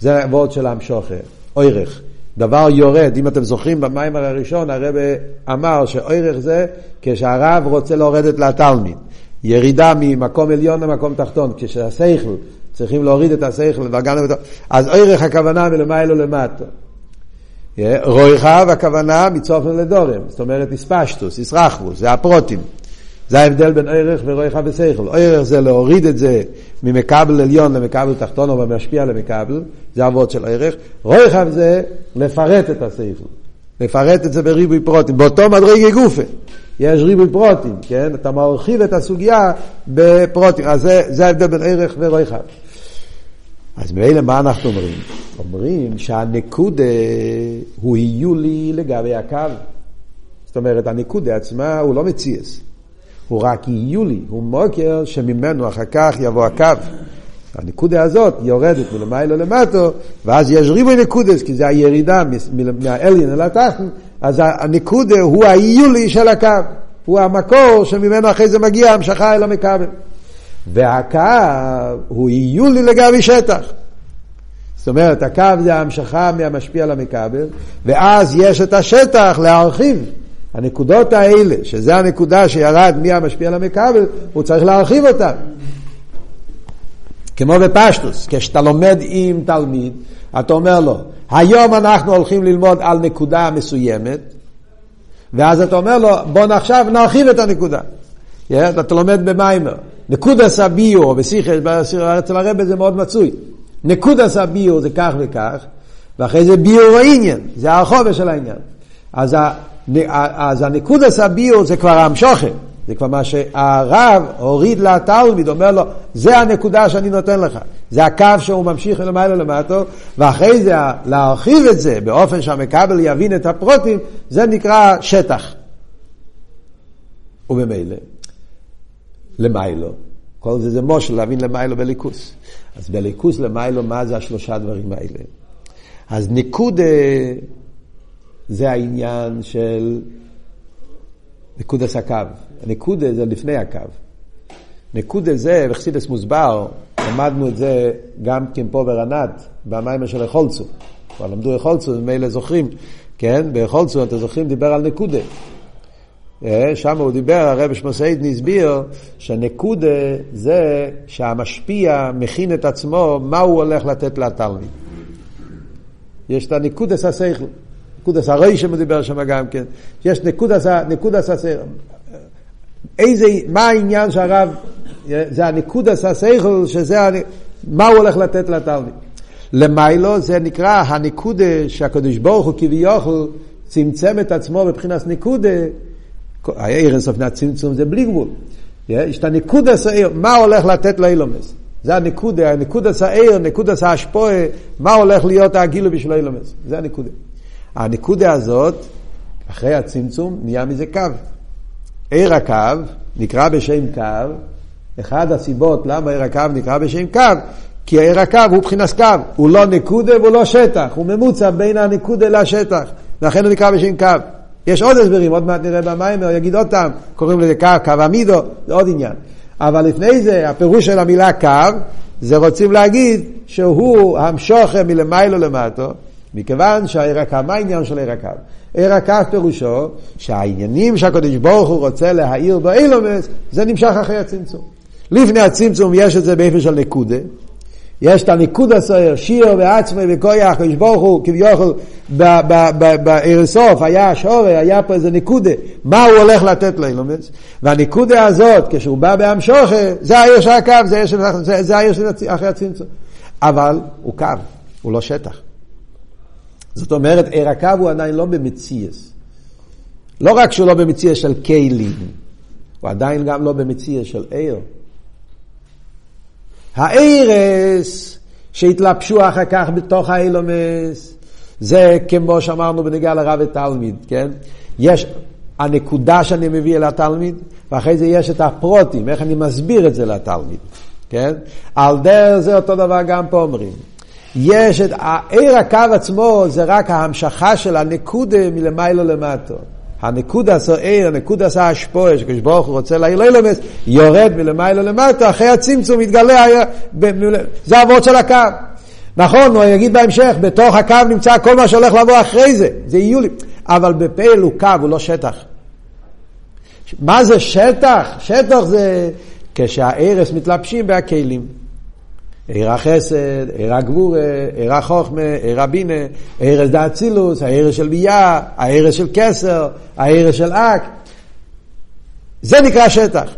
זה הוורד של המשוכר, אורך. דבר יורד, אם אתם זוכרים במים הראשון הרב אמר שאורך זה כשהרב רוצה לרדת לתלמיד. ירידה ממקום עליון למקום תחתון, כשהשכל, צריכים להוריד את השכל אז אורך הכוונה מלמיילו למטו. רויכה הכוונה מצופן לדורם, זאת אומרת איספשטוס, איסרחבוס, זה הפרוטים. זה ההבדל בין ערך ורויכה ושכל. ערך זה להוריד את זה ממקבל עליון למקבל תחתון או משפיע למקבל, זה אבות של ערך. רויכה זה לפרט את השכל. לפרט את זה בריבוי פרוטים, באותו מדרגי גופה. יש ריבוי פרוטים, כן? אתה מרחיב את הסוגיה בפרוטים. אז זה, זה ההבדל בין ערך ורויכה. אז מילא מה אנחנו אומרים? אומרים שהנקודה הוא יהיו לי לגבי הקו. זאת אומרת, הנקודה עצמה הוא לא מציאס. הוא רק יהיו לי, הוא מוקר שממנו אחר כך יבוא הקו. הנקודה הזאת יורדת מלמיילו למטו, ואז יש ריבוי נקודס, כי זה הירידה מהאליין אל התחתן, אז הנקודה הוא האיולי של הקו, הוא המקור שממנו אחרי זה מגיע המשכה אל המכבל. והקו הוא איולי לגבי שטח. זאת אומרת, הקו זה ההמשכה מהמשפיע למכבל, ואז יש את השטח להרחיב. הנקודות האלה, שזה הנקודה שירד מהמשפיע למכבל, הוא צריך להרחיב אותה. כמו בפשטוס, כשאתה לומד עם תלמיד, אתה אומר לו, היום אנחנו הולכים ללמוד על נקודה מסוימת, ואז אתה אומר לו, בוא עכשיו נרחיב את הנקודה. Yeah, אתה לומד במיימר. נקודה סביו, בשיחה, אצל הרב זה מאוד מצוי. נקודה סביו זה כך וכך, ואחרי זה ביור העניין, זה הרחובה של העניין. אז אז הנקודס הביור זה כבר המשוכן. זה כבר מה שהרב הוריד לתלמיד, אומר לו, זה הנקודה שאני נותן לך. זה הקו שהוא ממשיך למעלה למטו, ואחרי זה להרחיב את זה באופן שהמקבל יבין את הפרוטים, זה נקרא שטח. וממילא, למיילו, כל זה זה מושל להבין למיילו בליכוס. אז בליכוס למיילו, מה זה השלושה דברים האלה? אז ניקודה זה העניין של נקודס הקו. הנקודה זה לפני הקו. נקודה זה, בחסידס מוסבר, למדנו את זה גם כן פה ברנת, במים של החולצו. כבר למדו החולצו, ממילא זוכרים, כן? בחולצו, אתם זוכרים, דיבר על נקודה. אה, שם הוא דיבר, הרב שמוסיידני הסביר שנקודה זה שהמשפיע מכין את עצמו, מה הוא הולך לתת לתלמיד. יש את הנקודס השכל, נקודס הרי שמדבר שם גם כן, יש נקודס, נקודס. איזה, מה העניין שהרב, זה הנקודס השכל, שזה, מה הוא הולך לתת לתלמיד. למיילו זה נקרא הנקודה שהקדוש ברוך הוא כביכול צמצם את עצמו מבחינת נקודה, הערן סופנה צמצום זה בלי גבול. יש את הנקודה השעיר, מה הולך לתת לאילומס. זה הנקודה, הנקודה השעיר, נקודה השפועה, מה הולך להיות הגילו בשביל האילומס. זה הנקודה. הנקודה הזאת, אחרי הצמצום, נהיה מזה קו. עיר הקו נקרא בשם קו, אחד הסיבות למה עיר הקו נקרא בשם קו, כי עיר הקו הוא מבחינת קו, הוא לא נקודה והוא לא שטח, הוא ממוצע בין הנקודה לשטח, לכן הוא נקרא בשם קו. יש עוד הסברים, עוד מעט נראה במיימר, יגיד עוד טעם, קוראים לזה קו, קו עמידו, זה עוד עניין. אבל לפני זה, הפירוש של המילה קו, זה רוצים להגיד שהוא המשוכר מלמיילו למטו, מכיוון שהעיר הקו, מה העניין של עיר הקו? עיר הקו פירושו שהעניינים שהקדוש ברוך הוא רוצה להעיר באילומס, זה נמשך אחרי הצמצום. לפני הצמצום יש את זה באופן של נקודה. יש את הניקוד הסוער, שיר ועצמי וכויח, הקדוש ברוך הוא כביכול בעיר סוף היה שורי, היה פה איזה ניקודה, מה הוא הולך לתת לאילומס, והניקודה הזאת, כשהוא בא בהמשוכה, זה העיר של הקו, זה העיר של אחרי הצמצום. אבל הוא קו, הוא לא שטח. זאת אומרת, עיר הקו הוא עדיין לא במציאס. לא רק שהוא לא במציאס של כלים, הוא עדיין גם לא במציאס של עיר. הארס שהתלבשו אחר כך בתוך האילומס, זה כמו שאמרנו בנגיעה לרב ותלמיד, כן? יש הנקודה שאני מביא אל התלמיד, ואחרי זה יש את הפרוטים, איך אני מסביר את זה לתלמיד, כן? על דרך זה אותו דבר גם פה אומרים. יש את העיר הקו עצמו, זה רק ההמשכה של הנקודה מלמיילו למטו. הנקודה סוער, הנקודה עשה השפועה, שקדוש ברוך הוא רוצה להעיר לילמס, יורד מלמיילו למטה, אחרי הצמצום מתגלה, זה האבות של הקו. נכון, הוא יגיד בהמשך, בתוך הקו נמצא כל מה שהולך לבוא אחרי זה, זה יולי. אבל בפעל הוא קו, הוא לא שטח. מה זה שטח? שטח זה כשהערס מתלבשים בהכלים. עיר החסד, עיר הגבורה, עיר החוכמה, עיר הבינה, ערש דאצילוס, הערש של ביאה, הערש של כסר, הערש של אק. זה נקרא שטח.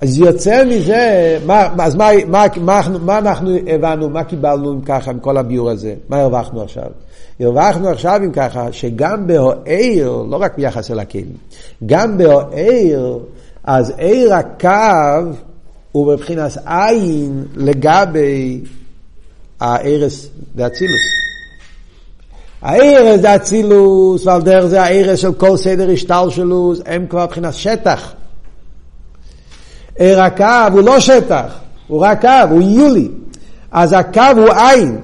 אז יוצא מזה, מה, אז מה, מה, מה, מה אנחנו הבנו, מה קיבלנו עם ככה, עם כל הביור הזה? מה הרווחנו עכשיו? הרווחנו עכשיו עם ככה, שגם בהוער, לא רק ביחס אל הכלים, גם בהוער, אז עיר הקו הוא בבחינת עין לגבי הארס דאצילוס. הארס דאצילוס, ועל דרך זה הארס של כל סדר השתלשלוס, הם כבר מבחינת שטח. עיר הקו הוא לא שטח, הוא רק קו, הוא יולי. אז הקו הוא עין.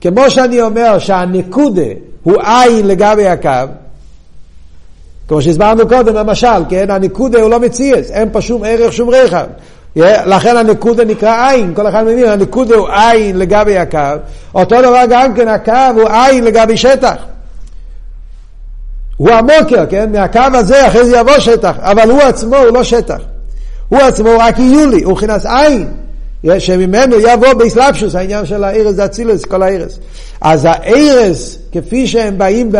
כמו שאני אומר שהנקודה הוא עין לגבי הקו, כמו שהסברנו קודם, למשל, כן, הנקודה הוא לא מציאס, אין פה שום ערך, שום רחב. לכן הנקודה נקרא עין, כל אחד מבין, הנקודה הוא עין לגבי הקו, אותו דבר גם כן הקו הוא עין לגבי שטח. הוא המוקר, כן? מהקו הזה אחרי זה יבוא שטח, אבל הוא עצמו הוא לא שטח. הוא עצמו רק יולי, הוא מבחינת עין. שממנו יבוא באסלאפשוס, העניין של הארז זה אצילוס, כל הארז. אז הארז, כפי שהם באים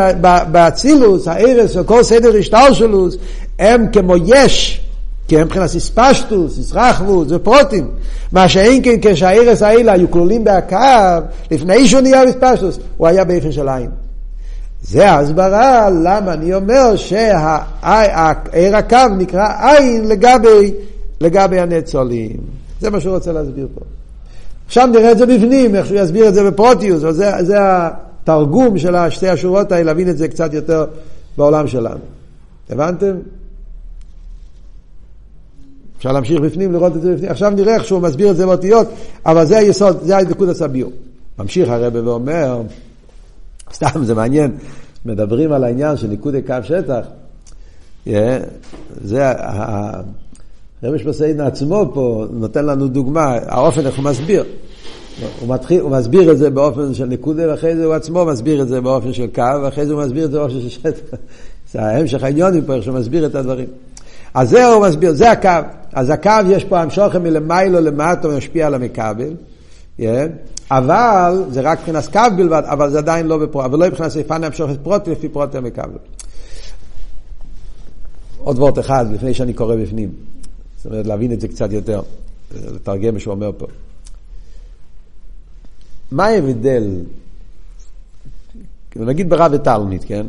באצילוס, הארז של כל סדר השטלשלוס, הם כמו יש, כי הם מבחינת איספשטוס, איסרחבוס ופרוטים. מה שאין כן כשהארס האלה היו כלולים בהקו, לפני שהוא נהיה איספשטוס, הוא היה באופן של עין. זה ההסברה למה אני אומר שהעיר הקו נקרא עין לגבי, לגבי הנצולים. זה מה שהוא רוצה להסביר פה. עכשיו נראה את זה בפנים, איך שהוא יסביר את זה בפרוטיוס, זה, זה התרגום של שתי השורות האלה, להבין את זה קצת יותר בעולם שלנו. הבנתם? אפשר להמשיך בפנים, לראות את זה בפנים. עכשיו נראה איך שהוא מסביר את זה באותיות, אבל זה היסוד, זה הנקוד הסביר. ממשיך הרבה ואומר, סתם זה מעניין, מדברים על העניין של ניקודי קו שטח. Yeah, זה, הרבי שפסיידן עצמו פה נותן לנו דוגמה, האופן איך הוא מסביר. הוא, מתחיל, הוא מסביר את זה באופן של נקודה, ואחרי זה הוא עצמו מסביר את זה באופן של קו, ואחרי זה הוא מסביר את זה באופן של שטח. זה ההמשך העניונים פה, איך שהוא מסביר את הדברים. אז זה הוא מסביר, זה הקו. אז הקו יש פה המשוכם מלמיילו למטה, משפיע על המכבל. Yeah. אבל, זה רק מבחינת קו בלבד, אבל זה עדיין לא בפרוט, אבל לא מבחינת סיפן המשוכת פרוטי לפי פרוטי המכבל. עוד וורט אחד לפני שאני קורא בפנים. זאת אומרת, להבין את זה קצת יותר, לתרגם מה שהוא אומר פה. מה ההבדל, נגיד ברב ותלמיד, כן?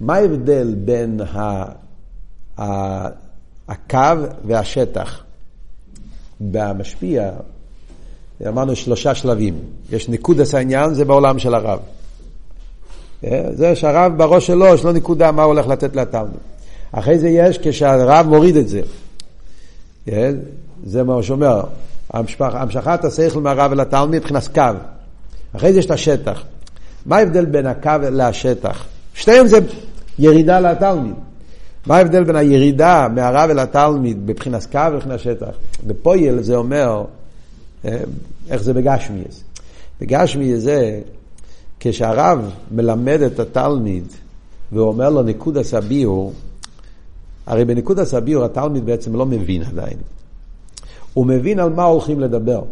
מה ההבדל בין ה, הקו והשטח? במשפיע, אמרנו שלושה שלבים. יש ניקודס העניין, זה בעולם של הרב. אה, זה שהרב בראש שלו, יש לו נקודה מה הוא הולך לתת לתלמיד. אחרי זה יש כשהרב מוריד את זה. אה, זה מה שאומר, המשכת השכל מהרב אל התלמיד מבחינת קו. אחרי זה יש את השטח. מה ההבדל בין הקו לשטח? שתיהם זה ירידה לתלמיד. מה ההבדל בין הירידה מהרב אל התלמיד בבחינת קו ובבחינת שטח? בפויל זה אומר, אה, איך זה בגשמי. בגשמי זה כשהרב מלמד את התלמיד ואומר לו ניקוד הסביור, הרי בניקוד הסביור התלמיד בעצם לא מבין עדיין. הוא מבין על מה הולכים לדבר.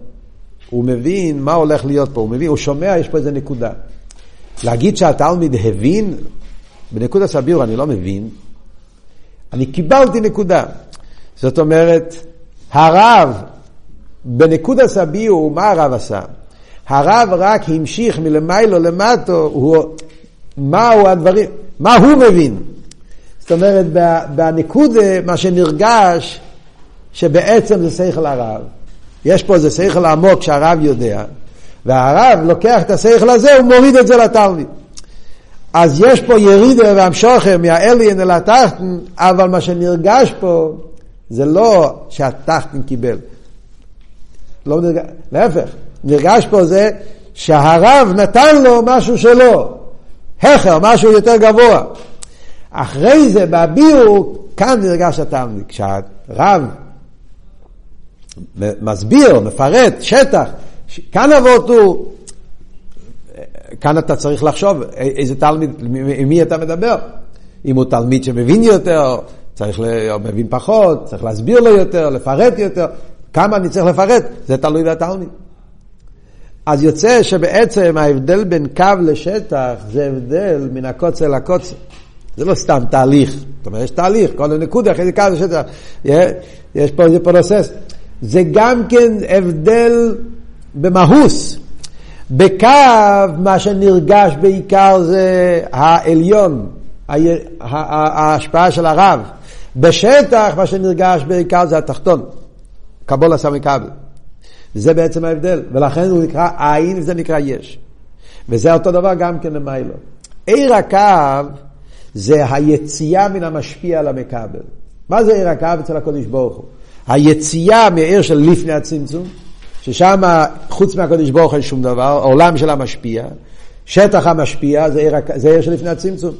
הוא מבין מה הולך להיות פה, הוא מבין, הוא שומע, יש פה איזה נקודה. להגיד שהתלמיד הבין, בנקודה סביר אני לא מבין, אני קיבלתי נקודה. זאת אומרת, הרב, בנקודה סביר, מה הרב עשה? הרב רק המשיך מלמיילו למטו, הוא, מהו הדברים, מה הוא מבין. זאת אומרת, בנקודה, מה שנרגש, שבעצם זה שכל הרב. יש פה איזה שכל עמוק שהרב יודע, והרב לוקח את השכל הזה, הוא מוריד את זה לתלמיד. אז יש פה ירידה והמשוכר מהאליין אל התחתן, אבל מה שנרגש פה זה לא שהתחתן קיבל. לא נרגש, להפך, נרגש פה זה שהרב נתן לו משהו שלו, הכר, משהו יותר גבוה. אחרי זה, בביור, כאן נרגש התלמיד. כשהרב מסביר, מפרט, שטח. כאן אבות הוא, כאן אתה צריך לחשוב איזה תלמיד, עם מי אתה מדבר. אם הוא תלמיד שמבין יותר, צריך, או מבין פחות, צריך להסביר לו יותר, לפרט יותר. כמה אני צריך לפרט, זה תלוי בתלמיד. אז יוצא שבעצם ההבדל בין קו לשטח זה הבדל מן הקוצר לקוצר. זה לא סתם תהליך. זאת אומרת, יש תהליך, כל הנקודה, אחרי זה קו לשטח. יש פה איזה פרוסס. זה גם כן הבדל במהוס. בקו מה שנרגש בעיקר זה העליון, ההשפעה של הרב. בשטח מה שנרגש בעיקר זה התחתון, קבול הסמי כבל. זה בעצם ההבדל, ולכן הוא נקרא עין וזה נקרא יש. וזה אותו דבר גם כן למיילו. עיר הקו זה היציאה מן המשפיע על המכבל. מה זה עיר הקו אצל הקודש ברוך הוא? היציאה מעיר של לפני הצמצום, ששם חוץ מהקדוש ברוך אין שום דבר, העולם שלה משפיע, שטח המשפיע זה עיר, זה עיר של לפני הצמצום.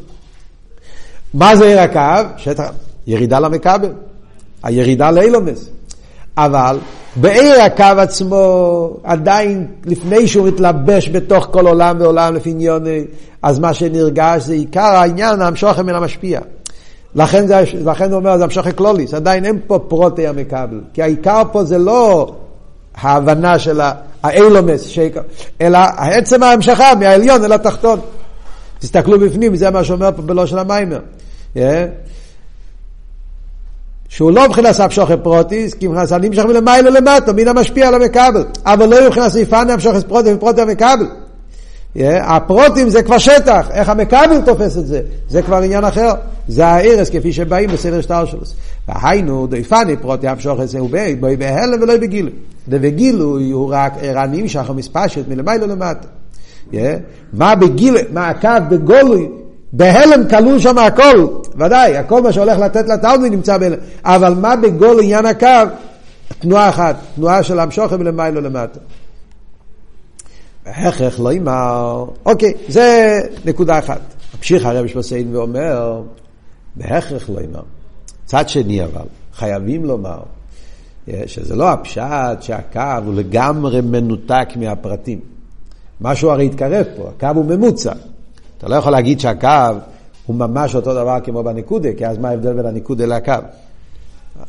מה זה עיר הקו? שטח, ירידה למכבל, הירידה לאילומס. אבל בעיר הקו עצמו, עדיין לפני שהוא מתלבש בתוך כל עולם ועולם לפי עניוני, אז מה שנרגש זה עיקר העניין, המשוכם מן המשפיע. לכן, זה, לכן הוא אומר, זה המשוכי קלוליס, עדיין אין פה פרוטי המקבל, כי העיקר פה זה לא ההבנה של האילומס, אלא עצם ההמשכה מהעליון אל התחתון. תסתכלו בפנים, זה מה שאומר פה בלושן המיימר. Yeah. שהוא לא מבחינת המשוכי פרוטיס, כי מבחינת אני משך מלמעלה למטה, מן המשפיע על המקבל, אבל לא מבחינת סעיפן המשוכי פרוטיס ופרוטי המקבל. הפרוטים זה כבר שטח, איך המכבל תופס את זה, זה כבר עניין אחר. זה הארס כפי שבאים בסדר שטר שלו. והיינו, דויפני פרוטי המשוך את זה הוא בואי בהלם ולא בגילוי. ובגילוי הוא רק ערנים שחר מספשת מלמעלה למטה. מה בגילוי, מה הקו בגולוי, בהלם כלול שם הכל, ודאי, הכל מה שהולך לתת לתלמיד נמצא בהלם, אבל מה בגול עניין הקו? תנועה אחת, תנועה של המשוכם מלמעלה למטה. הכרח לא אמר, אוקיי, זה נקודה אחת. ממשיך הרב שמסיין ואומר, בהכרח לא אמר. צד שני אבל, חייבים לומר, שזה לא הפשט שהקו הוא לגמרי מנותק מהפרטים. משהו הרי התקרב פה, הקו הוא ממוצע. אתה לא יכול להגיד שהקו הוא ממש אותו דבר כמו בניקודה, כי אז מה ההבדל בין הניקודה לקו?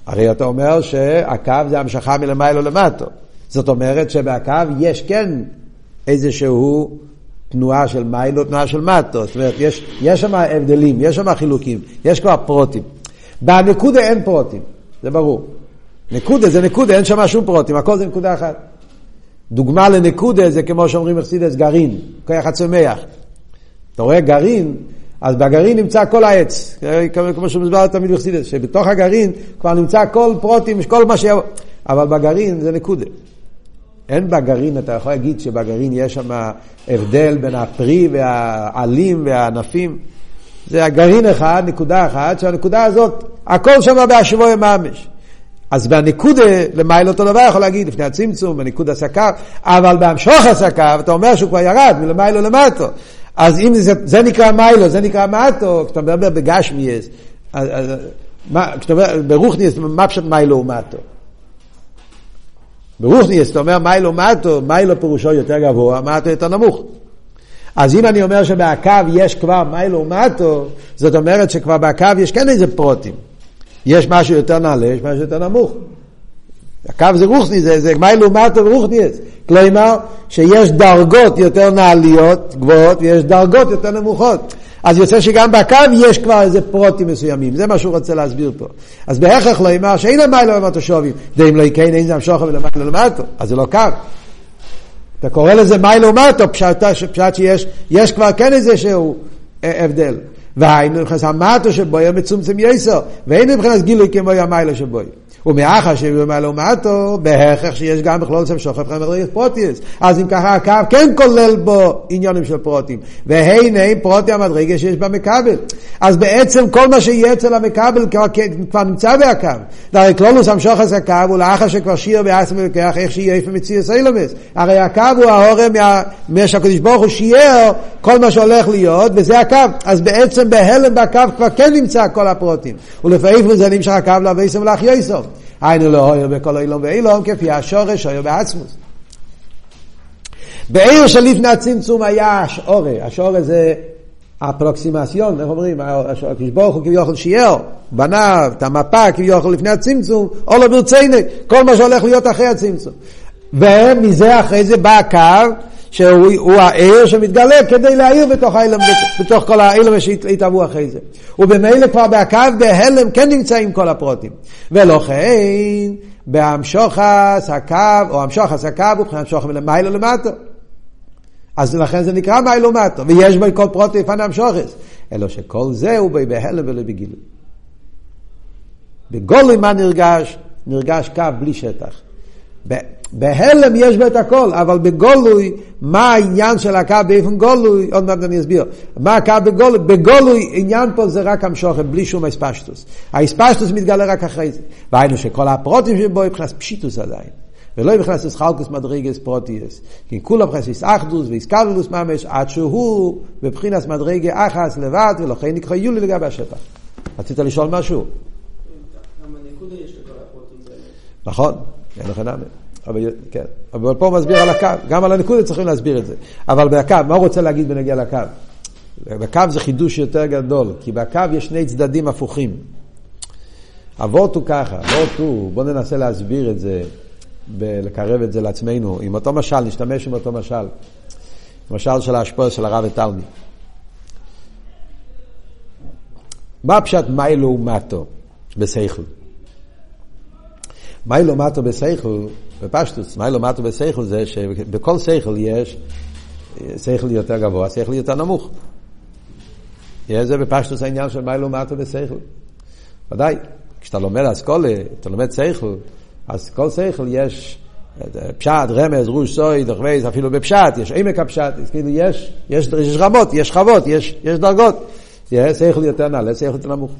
הרי אתה אומר שהקו זה המשכה מלמעלה למטה. זאת אומרת שבקו יש כן איזשהו תנועה של מיילו, תנועה של מטו. זאת אומרת, יש, יש שם הבדלים, יש שם חילוקים, יש כבר פרוטים. בנקודה אין פרוטים, זה ברור. נקודה זה נקודה, אין שם שום פרוטים, הכל זה נקודה אחת. דוגמה לנקודה זה כמו שאומרים אכסידס גרעין, כוח הצומח. אתה רואה גרעין, אז בגרעין נמצא כל העץ, כמו שמוסבר תמיד אכסידס, שבתוך הגרעין כבר נמצא כל פרוטים, כל מה שיבוא, אבל בגרעין זה נקודה. אין בגרעין, אתה יכול להגיד שבגרעין יש שם הבדל בין הפרי והעלים והענפים. זה הגרעין אחד, נקודה אחת, שהנקודה הזאת, הכל שם בהשבוע ממש. אז בניקודה, למעלה אותו דבר יכול להגיד, לפני הצמצום, בניקוד הסקר, אבל בהמשוך הסקר, אתה אומר שהוא כבר ירד מלמעלה למטו. אז אם זה, זה נקרא מיילו, זה נקרא מטו, כשאתה מדבר בגשמיאס, כשאתה אומר ברוכניאס, מה פשוט מיילו ומטו? ברוכניאס, אתה אומר מיילו מטו, מיילו פירושו יותר גבוה, מטו יותר נמוך. אז אם אני אומר שבקו יש כבר מיילו מטו, זאת אומרת שכבר בקו יש כן איזה פרוטים. יש משהו יותר נעלה, יש משהו יותר נמוך. הקו זה רוחני, זה, זה מיילו מטו ורוחניאס. כלומר, שיש דרגות יותר נעליות, גבוהות, ויש דרגות יותר נמוכות. אז יוצא שגם בקו יש כבר איזה פרוטים מסוימים, זה מה שהוא רוצה להסביר פה. אז בהכרח לא אמר שאין למיילו למטו שובים, דאם לא יקן אין זה המשוכו ולמיילו למטו, אז זה לא קו. אתה קורא לזה מיילו מטו, פשט, שיש יש כבר כן איזה שהוא אה, הבדל. והיינו מבחינת המטו שבו יהיה מצומצם יסר, ואין מבחינת גילוי כמו המיילו שבו יהיה. ומאחר שבמעלה ומטו, בהכרח שיש גם בכלול שם שוכב חמר מדרגת פרוטיוס. אז אם ככה הקו כן כולל בו עניונים של פרוטים. והנה פרוטי המדרגה שיש במכבל. אז בעצם כל מה שיהיה אצל המכבל כבר, כבר נמצא בהקו. הרי כלולוס המשוחס הקו הוא לאחר שכבר שיר ואסם ולקח איך שיהיה איפה מציא סיילומס. הרי הקו הוא ההורם מה שהקדוש ברוך הוא שיער כל מה שהולך להיות, וזה הקו. אז בעצם בהלם בקו כבר כן נמצא כל הפרוטים. ולפעמים זה נמשך הקו לאביסם ולאחייסום. היינו לא הויר בכל אילום ואילום, כפי השורש הויר בעצמוס. בעיר שלפני הצמצום היה השעורה, השעורה זה אפרוקסימציון, איך אומרים, הקדוש ברוך הוא כביכול שיער, בניו, את המפה כביכול לפני הצמצום, או לא ברציני, כל מה שהולך להיות אחרי הצמצום. ומזה אחרי זה בא הקו שהוא העיר שמתגלה כדי להעיר בתוך האילם, בתוך כל האילם שהתאבו אחרי זה. ובמילא כבר בהקו בהלם כן נמצאים כל הפרוטים. ולכן בהמשוחס הקו, או המשוחס הקו הוא מבחינת המשוחס מלמעלה למטה. אז לכן זה נקרא מיילו מטו, ויש בו כל פרוטי לפני המשוחס. אלא שכל זה הוא בהלם ולא בגילוי. בגולוי מה נרגש? נרגש קו בלי שטח. בהלם יש בו את הכל, אבל בגולוי, מה העניין של הקו באיפן גולוי, עוד מעט אני אסביר, מה הקו בגולוי, בגולוי עניין פה זה רק המשוכן, בלי שום אספשטוס. האספשטוס מתגלה רק אחרי זה. והיינו שכל הפרוטים שבו יבחנס פשיטוס עדיין. ולא יבחנס אסחלקוס מדרגס פרוטיאס. כי כולם יבחנס אחדוס ואיסקלולוס ממש, עד שהוא בבחינס מדרגה אחס לבד, ולכן נקרא יולי לגבי השטח. רצית לשאול משהו? נכון, אין לך נאמן. אבל, כן. אבל פה הוא מסביר על הקו, גם על הנקודה צריכים להסביר את זה. אבל בקו, מה הוא רוצה להגיד בנגיע לקו? בקו זה חידוש יותר גדול, כי בקו יש שני צדדים הפוכים. אבות הוא ככה, אבות הוא, בואו ננסה להסביר את זה, לקרב את זה לעצמנו, עם אותו משל, נשתמש עם אותו משל. משל של ההשפעה של הרב ותלמי. מה פשט מיילו ומטו בסייכל? מיילו ומטו בסייכל בפשטוס, לא מטו בשכל זה שבכל שכל יש שכל יותר גבוה, שכל יותר נמוך. זה בפשטוס העניין של מיילו מטו ושכל. ודאי, כשאתה לומד אסכולה, אתה לומד שכל, אז כל שכל יש פשט, רמז, רוש, סוי, דחווייז, אפילו בפשט, יש עמק הפשט, כאילו יש, יש, יש רמות, יש שכבות, יש, יש דרגות. שכל יותר נעלה, שכל יותר נמוך.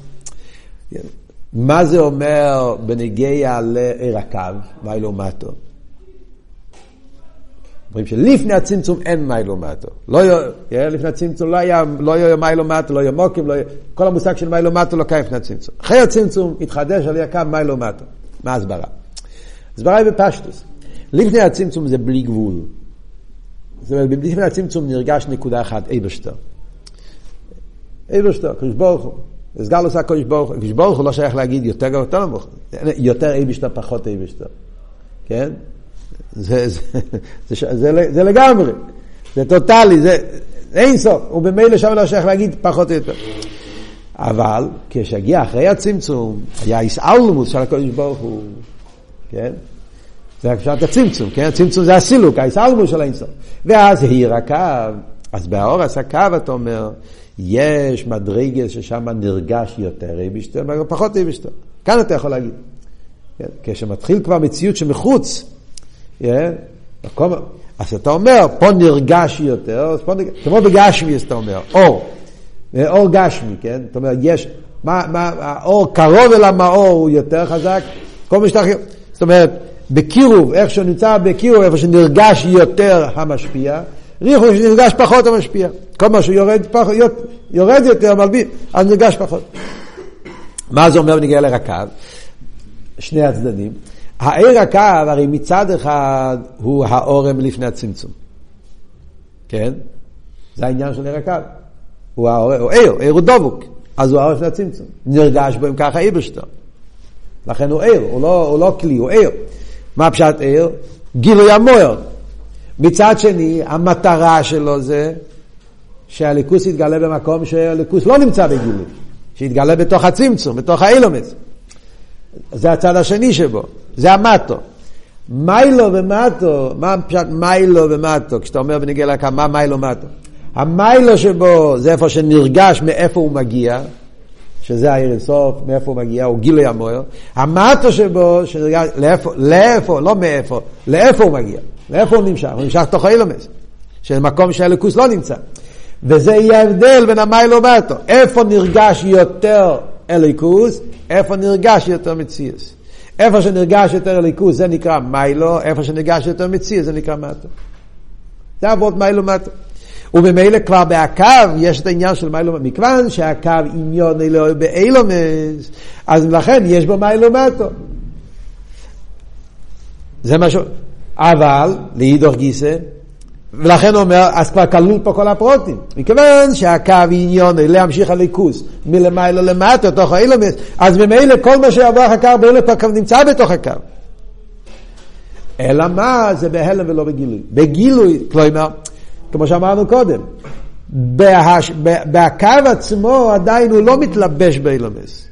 מה זה אומר בנגיע לעיר הקו, מיילו מטו? אומרים שלפני הצמצום אין מיילו מטו. לא לפני הצמצום לא היה, לא יהיה מיילו מטו, לא יהיה מוקים, לא יהיה, כל המושג של מיילו מטו לא קיים לפני הצמצום. אחרי הצמצום התחדש על יקם מיילו מטו. מה ההסברה? הסברה היא בפשטוס. לפני הצמצום זה בלי גבול. זאת אומרת, לפני הצמצום נרגש נקודה אחת, אייברשטר. אייברשטר, קדוש ברוך הוא. הסגר לו הקדוש ברוך הוא. קדוש ברוך הוא לא שייך להגיד יותר גבוה, יותר נמוך. יותר אייברשטר, פחות אייברשטר. כן? זה, זה, זה, זה, זה, זה לגמרי, זה טוטאלי, זה אין סוף, ובמילא שם לא שייך להגיד פחות או יותר. אבל כשהגיע אחרי הצמצום, היה איסאולמוס של הקודש ברוך הוא, כן? זה פשוט הצמצום, כן? הצמצום זה הסילוק, האיסאולמוס של האינסוף. ואז העיר הקו, אז באורס הקו אתה אומר, יש מדרגס ששם נרגש יותר איבישטר, פחות איבישטר. כאן אתה יכול להגיד. כן? כשמתחיל כבר מציאות שמחוץ, מקום, אז אתה אומר, פה נרגש יותר, פה נרגש, כמו בגשמי, אז אתה אומר, אור, אור גשמי, כן? זאת אומרת, יש, מה, מה, האור קרוב אל המאור הוא יותר חזק, כל מה שאתה... זאת אומרת, בקירוב, איך שהוא נמצא בקירוב, איפה שנרגש יותר המשפיע, ריחו שנרגש פחות המשפיע. כל מה שיורד פחות, יורד יותר, מלבין, אז נרגש פחות. מה זה אומר בניגיע לרקב? שני הצדדים. העיר הקו, הרי מצד אחד הוא האורם לפני הצמצום. כן? זה העניין של עיר הקו. הוא האור, הוא עיר, עיר הוא דבוק. אז הוא האור לפני הצמצום. נרגש בו אם ככה איברשטר. לכן הוא עיר, הוא לא, הוא לא כלי, הוא עיר. מה פשט עיר? גילוי המויר. מצד שני, המטרה שלו זה שהליכוס יתגלה במקום שהליכוס לא נמצא בגילוי. שיתגלה בתוך הצמצום, בתוך האילומס. זה הצד השני שבו. זה המטו. מיילו ומטו, מה פשוט מיילו ומטו? כשאתה אומר בניגל להקה, מה מיילו ומטו? המיילו שבו זה איפה שנרגש מאיפה הוא מגיע, שזה העיר אינסוף, מאיפה הוא מגיע, הוא גילוי המויר. המטו שבו, שנרגש, לאיפה, לאיפה, לא מאיפה, לאיפה הוא מגיע, לאיפה הוא נמשך, הוא נמשך תוך האילומס, שמקום שהליכוס לא נמצא. וזה יהיה ההבדל בין המיילו ומטו. איפה נרגש יותר אליקוס, איפה נרגש יותר מציאס. איפה שנרגש יותר ליכוז זה נקרא מיילו, איפה שנרגש יותר מציא זה נקרא מטו. זה אבות מיילו מטו. וממילא כבר בהקו יש את העניין של מיילו מטו. מכיוון שהקו עניון באילומס, אז לכן יש בו מיילו מטו. זה מה ש... אבל, לאידוך גיסא, ולכן הוא אומר, אז כבר כלול פה כל הפרוטים. מכיוון שהקו עניון להמשיך הליכוס מלמעלה למטה, תוך האילומס, אז ממילא כל מה שיבוא אחר כך באילומס כבר נמצא בתוך הקו. אלא מה? זה בהלם ולא בגילוי. בגילוי, כלומר, כמו שאמרנו קודם, בהש... בהקו עצמו עדיין הוא לא מתלבש באילומס.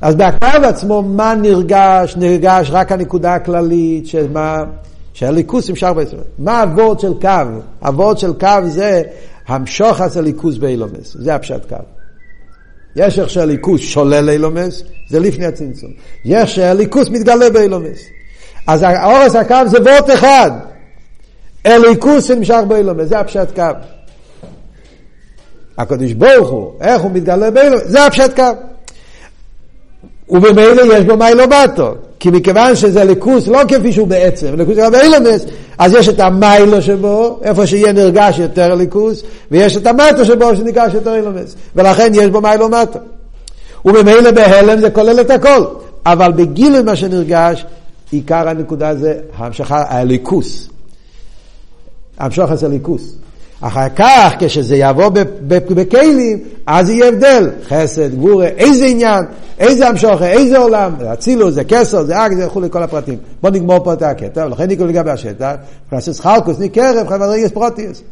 אז בהקו עצמו מה נרגש? נרגש רק הנקודה הכללית, שמה... שהליכוס נמשך בעצם. מה הוורד של קו? הוורד של קו זה המשוך הזה ליכוס באילומס, זה הפשט קו. יש איך שהליכוס שולל אילומס, זה לפני הצמצום. יש שהליכוס מתגלה באילומס. אז האורס הקו זה וורט אחד. אליקוס נמשך באילומס, זה הפשט קו. הקדוש ברוך הוא, איך הוא מתגלה באילומס, זה הפשט קו. ובמילא יש בו מיילומטו. כי מכיוון שזה ליכוס לא כפי שהוא בעצם, ליכוס גם באילומס, אז יש את המיילו שבו, איפה שיהיה נרגש יותר ליכוס, ויש את המטו שבו שנרגש יותר אילומס. ולכן יש בו מיילו מטו. וממילא בהלם זה כולל את הכל. אבל בגילוי מה שנרגש, עיקר הנקודה זה המשכה, הליכוס. המשוך הזה ליכוס. אחר כך, כשזה יבוא בכלים, אז יהיה הבדל. חסד, גבורה, איזה עניין, איזה המשוכה, איזה עולם, אצילוס, זה כסר, זה אק, זה וכולי, כל הפרטים. בוא נגמור פה את הקטע, ולכן נקראו לגבי השטח, פרסס חלקוס, נקרב, חבר רגס פרוטיוס.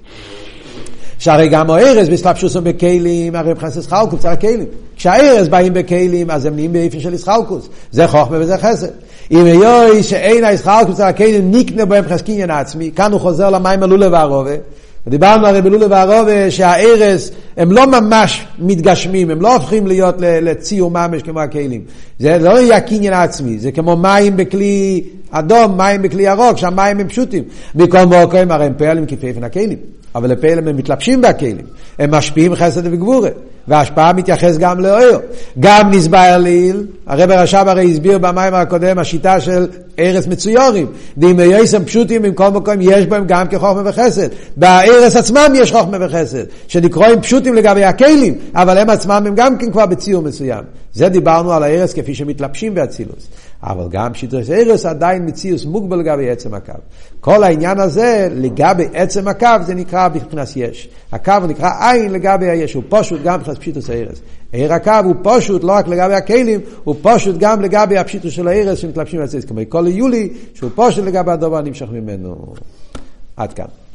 שהרי גם הארז בסלפשוסו בכלים, הרי פרסס חלקוס זה הכלים. כשהארז באים בכלים, אז הם נהיים באיפן של ישחלקוס. זה חוכמה וזה חסד. אם יוי שאין הישחלקוס על הכלים, נקנה בהם חסקינין עצמי, כאן הוא חוזר למים הלולה והרובה. דיברנו הרי בלולו והרובה שהארס הם לא ממש מתגשמים, הם לא הופכים להיות לציור ממש כמו הכלים. זה לא יהיה הקניין העצמי, זה כמו מים בכלי אדום, מים בכלי ירוק, שהמים הם פשוטים. מכל מוקרים הרי הם פועלים כפי פן הכלים. אבל לפעמים הם מתלבשים בכלים, הם משפיעים חסד וגבורה, וההשפעה מתייחס גם לאויר. גם נסבר לעיל, הרב הרש"ב הרי הסביר במים הקודם השיטה של ארץ מצויורים. דימי יסם פשוטים במקום מקום יש בהם גם כחוכמה וחסד. בארץ עצמם יש חוכמה וחסד, שנקראים פשוטים לגבי הכלים, אבל הם עצמם הם גם כן כבר בציור מסוים. זה דיברנו על הארץ כפי שמתלבשים באצילוס. אבל גם שיטוס ארץ עדיין מציאוס מוגבל לגבי עצם הקו. כל העניין הזה לגבי עצם הקו זה נקרא מבחינת יש. הקו נקרא עין לגבי היש, הוא פשוט גם מבחינת פשיטוס הארץ. עיר הקו הוא פשוט לא רק לגבי הכלים, הוא פשוט גם לגבי הפשיטוס של הארץ שמתלבשים על זה, כמו כל יולי, שהוא פשוט לגבי הדבר הנמשך ממנו. עד כאן.